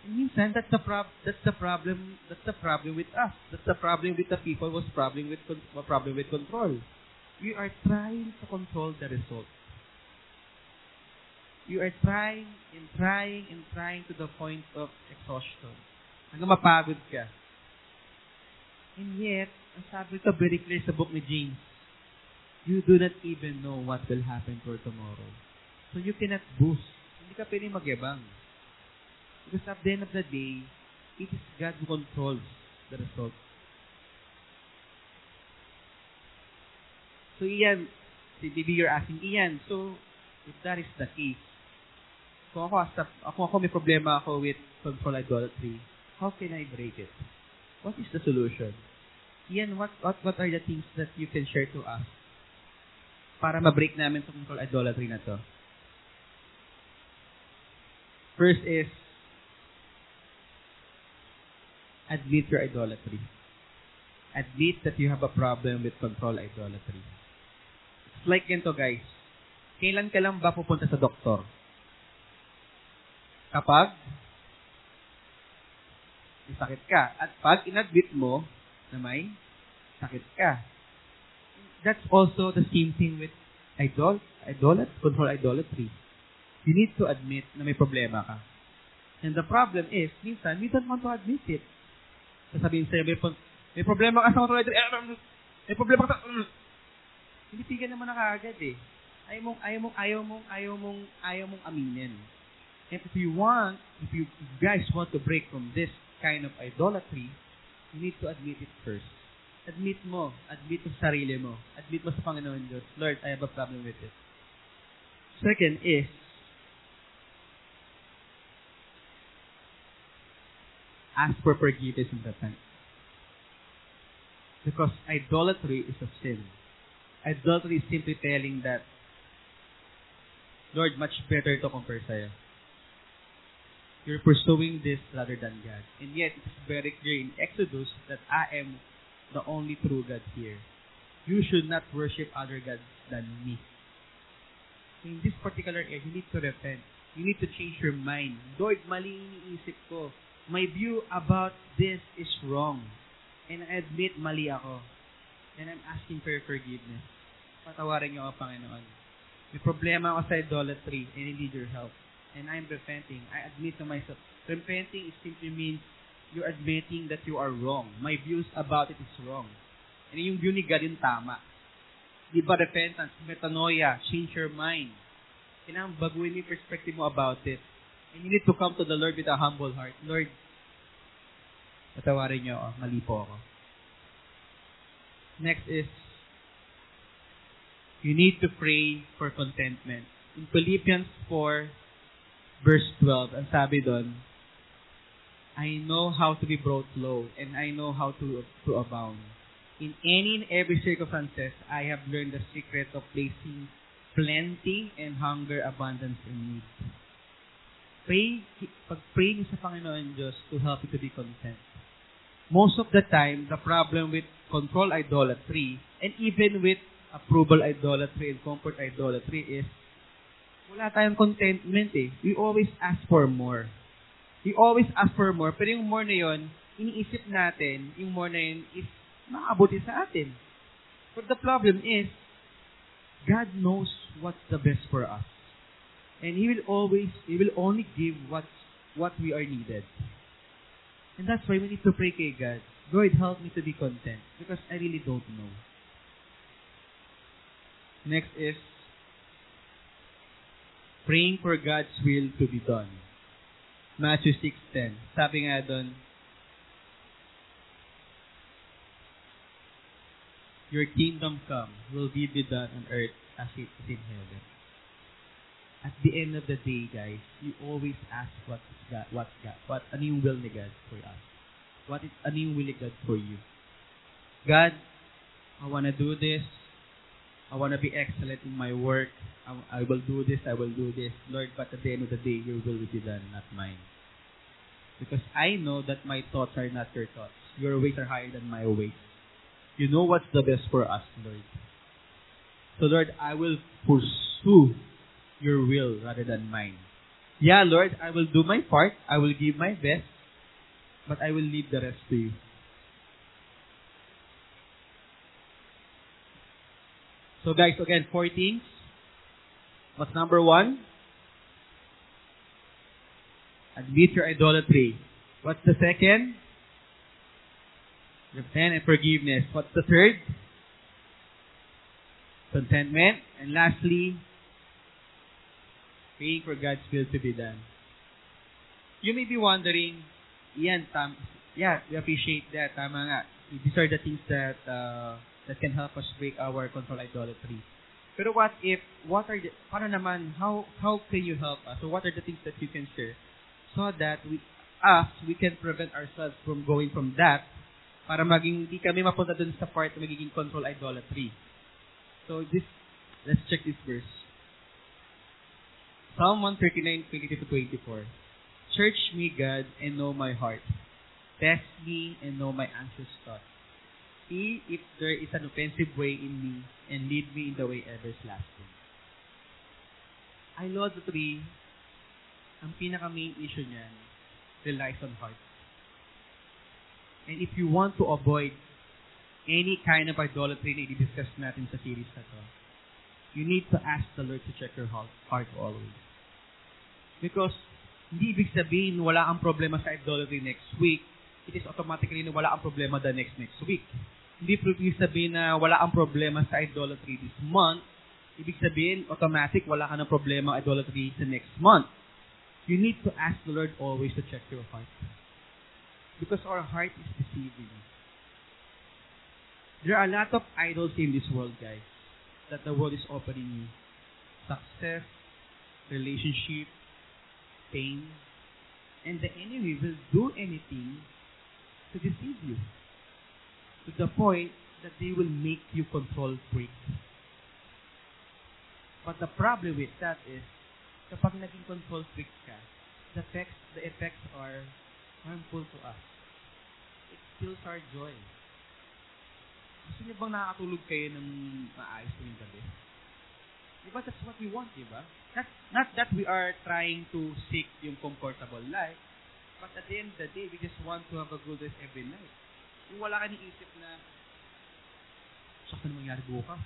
Speaker 1: And minsan, that's the, prob- that's the problem, that's the problem with us. That's the problem with the people who's problem with, problem with control. We are trying to control the result. You are trying and trying and trying to the point of exhaustion. Hanggang mapagod ka. And yet, ang sabi ko very clear sa book ni James, you do not even know what will happen for tomorrow. So you cannot boost. Hindi ka pwede magyabang. Because at the end of the day, it is God who controls the result. So See, maybe you're asking, Ian, so, if that is the case, kung ako, as a- kung ako may problema ako with control idolatry, how can I break it? What is the solution? Ian, what, what, what are the things that you can share to us para ma-break namin itong control idolatry na to? First is, admit your idolatry. Admit that you have a problem with control idolatry. It's like ganito guys. Kailan ka lang ba pupunta sa doktor? Kapag may sakit ka. At pag inadmit mo na may sakit ka. That's also the same thing with idol, idolat, control idolatry. You need to admit na may problema ka. And the problem is, minsan, we don't want to admit it. Sasabihin sa'yo, may, may problema ka sa control idolatry. Eh, May problema ka sa... Tinitigan naman na kaagad eh. Ayaw mong, ayaw mong, ayaw mong, ayaw mong, ayaw mong aminin. If you want, if you if you guys want to break from this kind of idolatry, you need to admit it first. Admit mo. Admit mo sa sarili mo. Admit mo sa Panginoon Diyos, Lord, I have a problem with it. Second is, ask for forgiveness and repent. Because idolatry is a sin. Idolatry is simply telling that, Lord, much better to compare sa'yo. You're pursuing this rather than God. And yet, it's very clear in Exodus that I am the only true God here. You should not worship other gods than me. In this particular area, you need to repent. You need to change your mind. Lord, mali iniisip ko. My view about this is wrong. And I admit mali ako. And I'm asking for your forgiveness. Patawarin niyo ako, Panginoon. May problema ako sa idolatry and I need your help. And I'm repenting. I admit to myself. Repenting simply means you're admitting that you are wrong. My views about it is wrong. And yung view ni God yung tama. Di ba repentance, metanoia, change your mind. Kailangan baguhin yung perspective mo about it. And you need to come to the Lord with a humble heart. Lord, patawarin niyo ako. Mali po ako. Next is, you need to pray for contentment. In Philippians 4, verse 12, ang sabi doon, I know how to be brought low, and I know how to, to abound. In any and every circumstances, I have learned the secret of placing plenty and hunger, abundance, and need. Pray, pag-pray niyo sa Panginoon Diyos to help you to be content. Most of the time, the problem with control idolatry, and even with approval idolatry and comfort idolatry is, wala tayong contentment eh. We always ask for more. We always ask for more, pero yung more na yun, iniisip natin, yung more na yun is makakabuti sa atin. But the problem is, God knows what's the best for us. And He will always, He will only give what's, what we are needed. And that's why we need to pray kay God, Lord, help me to be content because I really don't know. Next is praying for God's will to be done. Matthew 6.10. Sabi nga doon, Your kingdom come will be done on earth as it is in heaven. At the end of the day, guys, you always ask what is God, what God, what ano yung will ni God for us. What is ano yung will ni God for you. God, I wanna do this. I wanna be excellent in my work. I, I will do this. I will do this, Lord. But at the end of the day, Your will will be done, not mine. Because I know that my thoughts are not Your thoughts. Your ways are higher than my ways. You know what's the best for us, Lord. So, Lord, I will pursue Your will rather than mine. Yeah, Lord, I will do my part. I will give my best. But I will leave the rest to You. So, guys, again, four things. What's number one? Admit your idolatry. What's the second? Repent and forgiveness. What's the third? Contentment. And lastly, praying for God's will to be done. You may be wondering, Ian, yeah, we appreciate that. These are the things that uh, that can help us break our control idolatry. Pero what if, what are the, paano naman, how, how can you help us? So what are the things that you can share so that we, us, we can prevent ourselves from going from that para maging, hindi kami mapunta dun sa part na magiging control idolatry. So this, let's check this verse. Psalm 139, 22 to 24. Search me, God, and know my heart. Test me and know my anxious thoughts. See if there is an offensive way in me, and lead me in the way everlasting. Idolatry, ang pinaka main issue niyan, relies on heart. And if you want to avoid any kind of idolatry na i-discuss natin sa series na to, you need to ask the Lord to check your heart always. Because, hindi ibig sabihin wala ang problema sa idolatry next week, it is automatically na wala ang problema the next next week. Hindi ibig sabihin na wala ang problema sa idolatry this month, ibig sabihin automatic wala ka ng problema idolatry sa next month. You need to ask the Lord always to check your heart. Because our heart is deceiving. There are a lot of idols in this world, guys, that the world is offering you. Success, relationship, pain, and the enemy will do anything to deceive you. To the point that they will make you control freak. But the problem with that is, kapag naging control freak ka, the effects, the effects are harmful to us. It kills our joy. Gusto niyo bang nakakatulog kayo ng maayos tuwing gabi? Diba that's what we want, diba? Not, not that we are trying to seek yung comfortable life, but at the end of the day, we just want to have a good rest every night. Yung wala ka isip na, saka na mangyari bukas?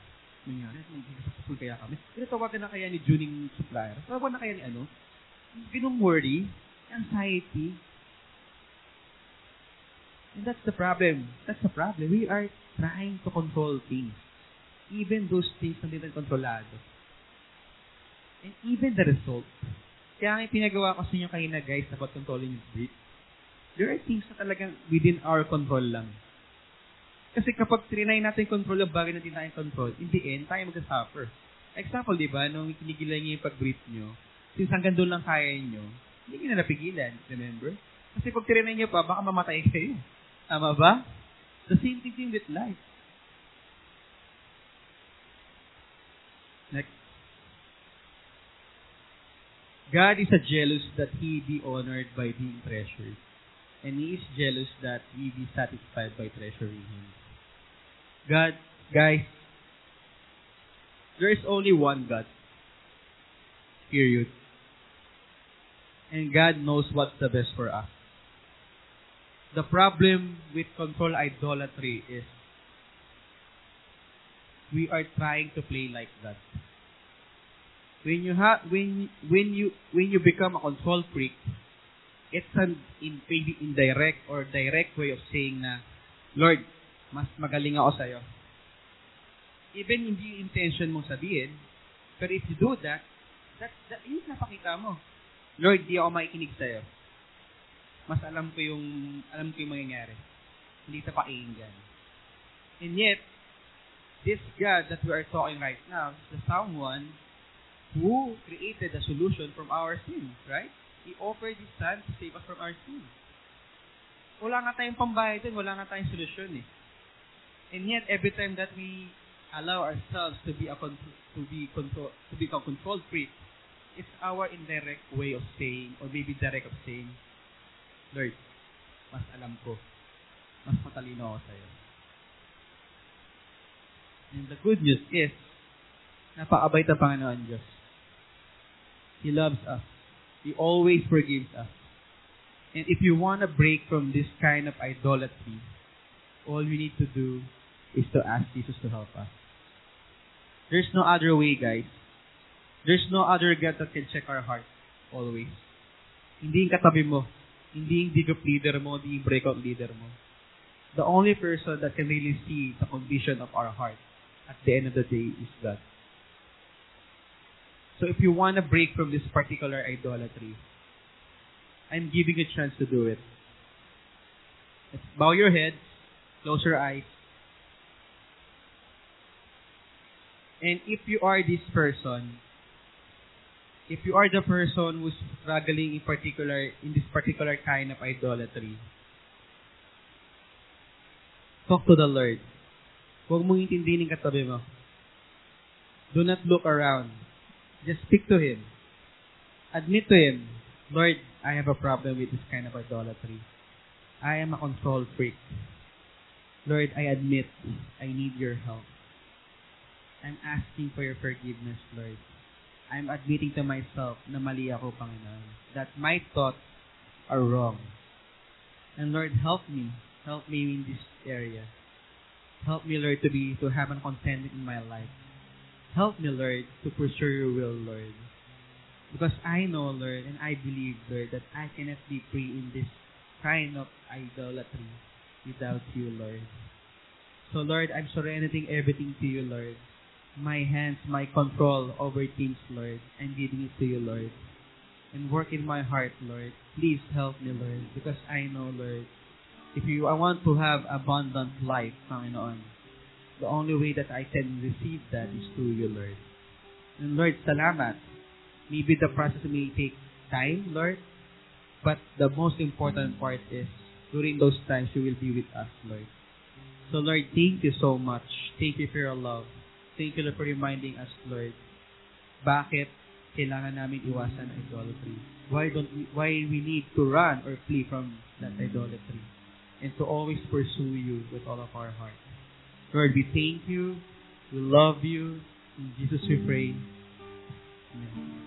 Speaker 1: Mangyari, mag-successful kaya kami. Pero tawagan na kaya ni Juning supplier. Tawagan na kaya ni ano? Binong worry, anxiety. And that's the problem. That's the problem. We are trying to control things. Even those things na hindi kontrolado. And even the result. Kaya nga pinagawa ko sa inyo kayo na guys about controlling your breath. There are things na talagang within our control lang. Kasi kapag trinay natin control ang bagay na hindi natin control, in the end, tayo mag-suffer. Example, di ba, nung kinigilan niyo yung pag-breathe nyo, since hanggang doon lang kaya nyo, hindi nyo na napigilan, remember? Kasi pag trinay nyo pa, baka mamatay kayo. Tama ba? The same thing with life. Next. God is a jealous that He be honored by being treasured. And He is jealous that we be satisfied by treasuring Him. God, guys, there is only one God. Period. And God knows what's the best for us. The problem with control idolatry is we are trying to play like that. When you have when when you when you become a control freak, it's an in maybe indirect or direct way of saying na, Lord, mas magaling ako sa iyo. Even hindi yung intention mong sabihin, pero if you do that, that, that yun napakita mo. Lord, di ako makikinig sa iyo. Mas alam ko yung alam ko yung mangyayari. Hindi sa pakinggan. And yet, this God that we are talking right now is the someone who created a solution from our sins, right? He offered His Son to save us from our sins. Wala nga tayong pambayad dun, wala nga tayong solusyon eh. And yet, every time that we allow ourselves to be a to be control to become control freak, it's our indirect way of saying, or maybe direct of saying, Lord, mas alam ko, mas matalino ako sa'yo. And the good news is, napakabait ang Panginoon Diyos. He loves us. He always forgives us. And if you want to break from this kind of idolatry, all you need to do is to ask Jesus to help us. There's no other way, guys. There's no other God that can check our heart always. Hindi yung katabi mo. Hindi yung dig leader mo, hindi yung breakout leader mo. The only person that can really see the condition of our heart at the end of the day is God. So if you want to break from this particular idolatry, I'm giving you a chance to do it. Let's bow your heads, close your eyes. And if you are this person, if you are the person who's struggling in particular, in this particular kind of idolatry, talk to the Lord. Huwag mong intindihin yung katabi mo. Do not look around. Just speak to Him. Admit to Him, Lord, I have a problem with this kind of idolatry. I am a control freak. Lord, I admit I need your help. I'm asking for your forgiveness, Lord. I'm admitting to myself na mali ako, Panginoon. That my thoughts are wrong. And Lord, help me. Help me in this area. Help me, Lord, to be to have a contentment in my life. Help me, Lord, to pursue your will, Lord. Because I know, Lord, and I believe, Lord, that I cannot be free in this kind of idolatry without you, Lord. So, Lord, I'm surrendering everything to you, Lord. My hands, my control over things, Lord. I'm giving it to you, Lord. And work in my heart, Lord. Please help me, Lord, because I know, Lord, if you I want to have abundant life, Panginoon, the only way that I can receive that is through you, Lord. And Lord, salamat. Maybe the process may take time, Lord, but the most important part is during those times you will be with us, Lord. So Lord, thank you so much. Thank you for your love. Thank you Lord, for reminding us, Lord, bakit kailangan namin iwasan ang idolatry. Why don't we, why we need to run or flee from that idolatry and to always pursue you with all of our heart. Lord, we thank you. We love you. In Jesus we pray. Amen.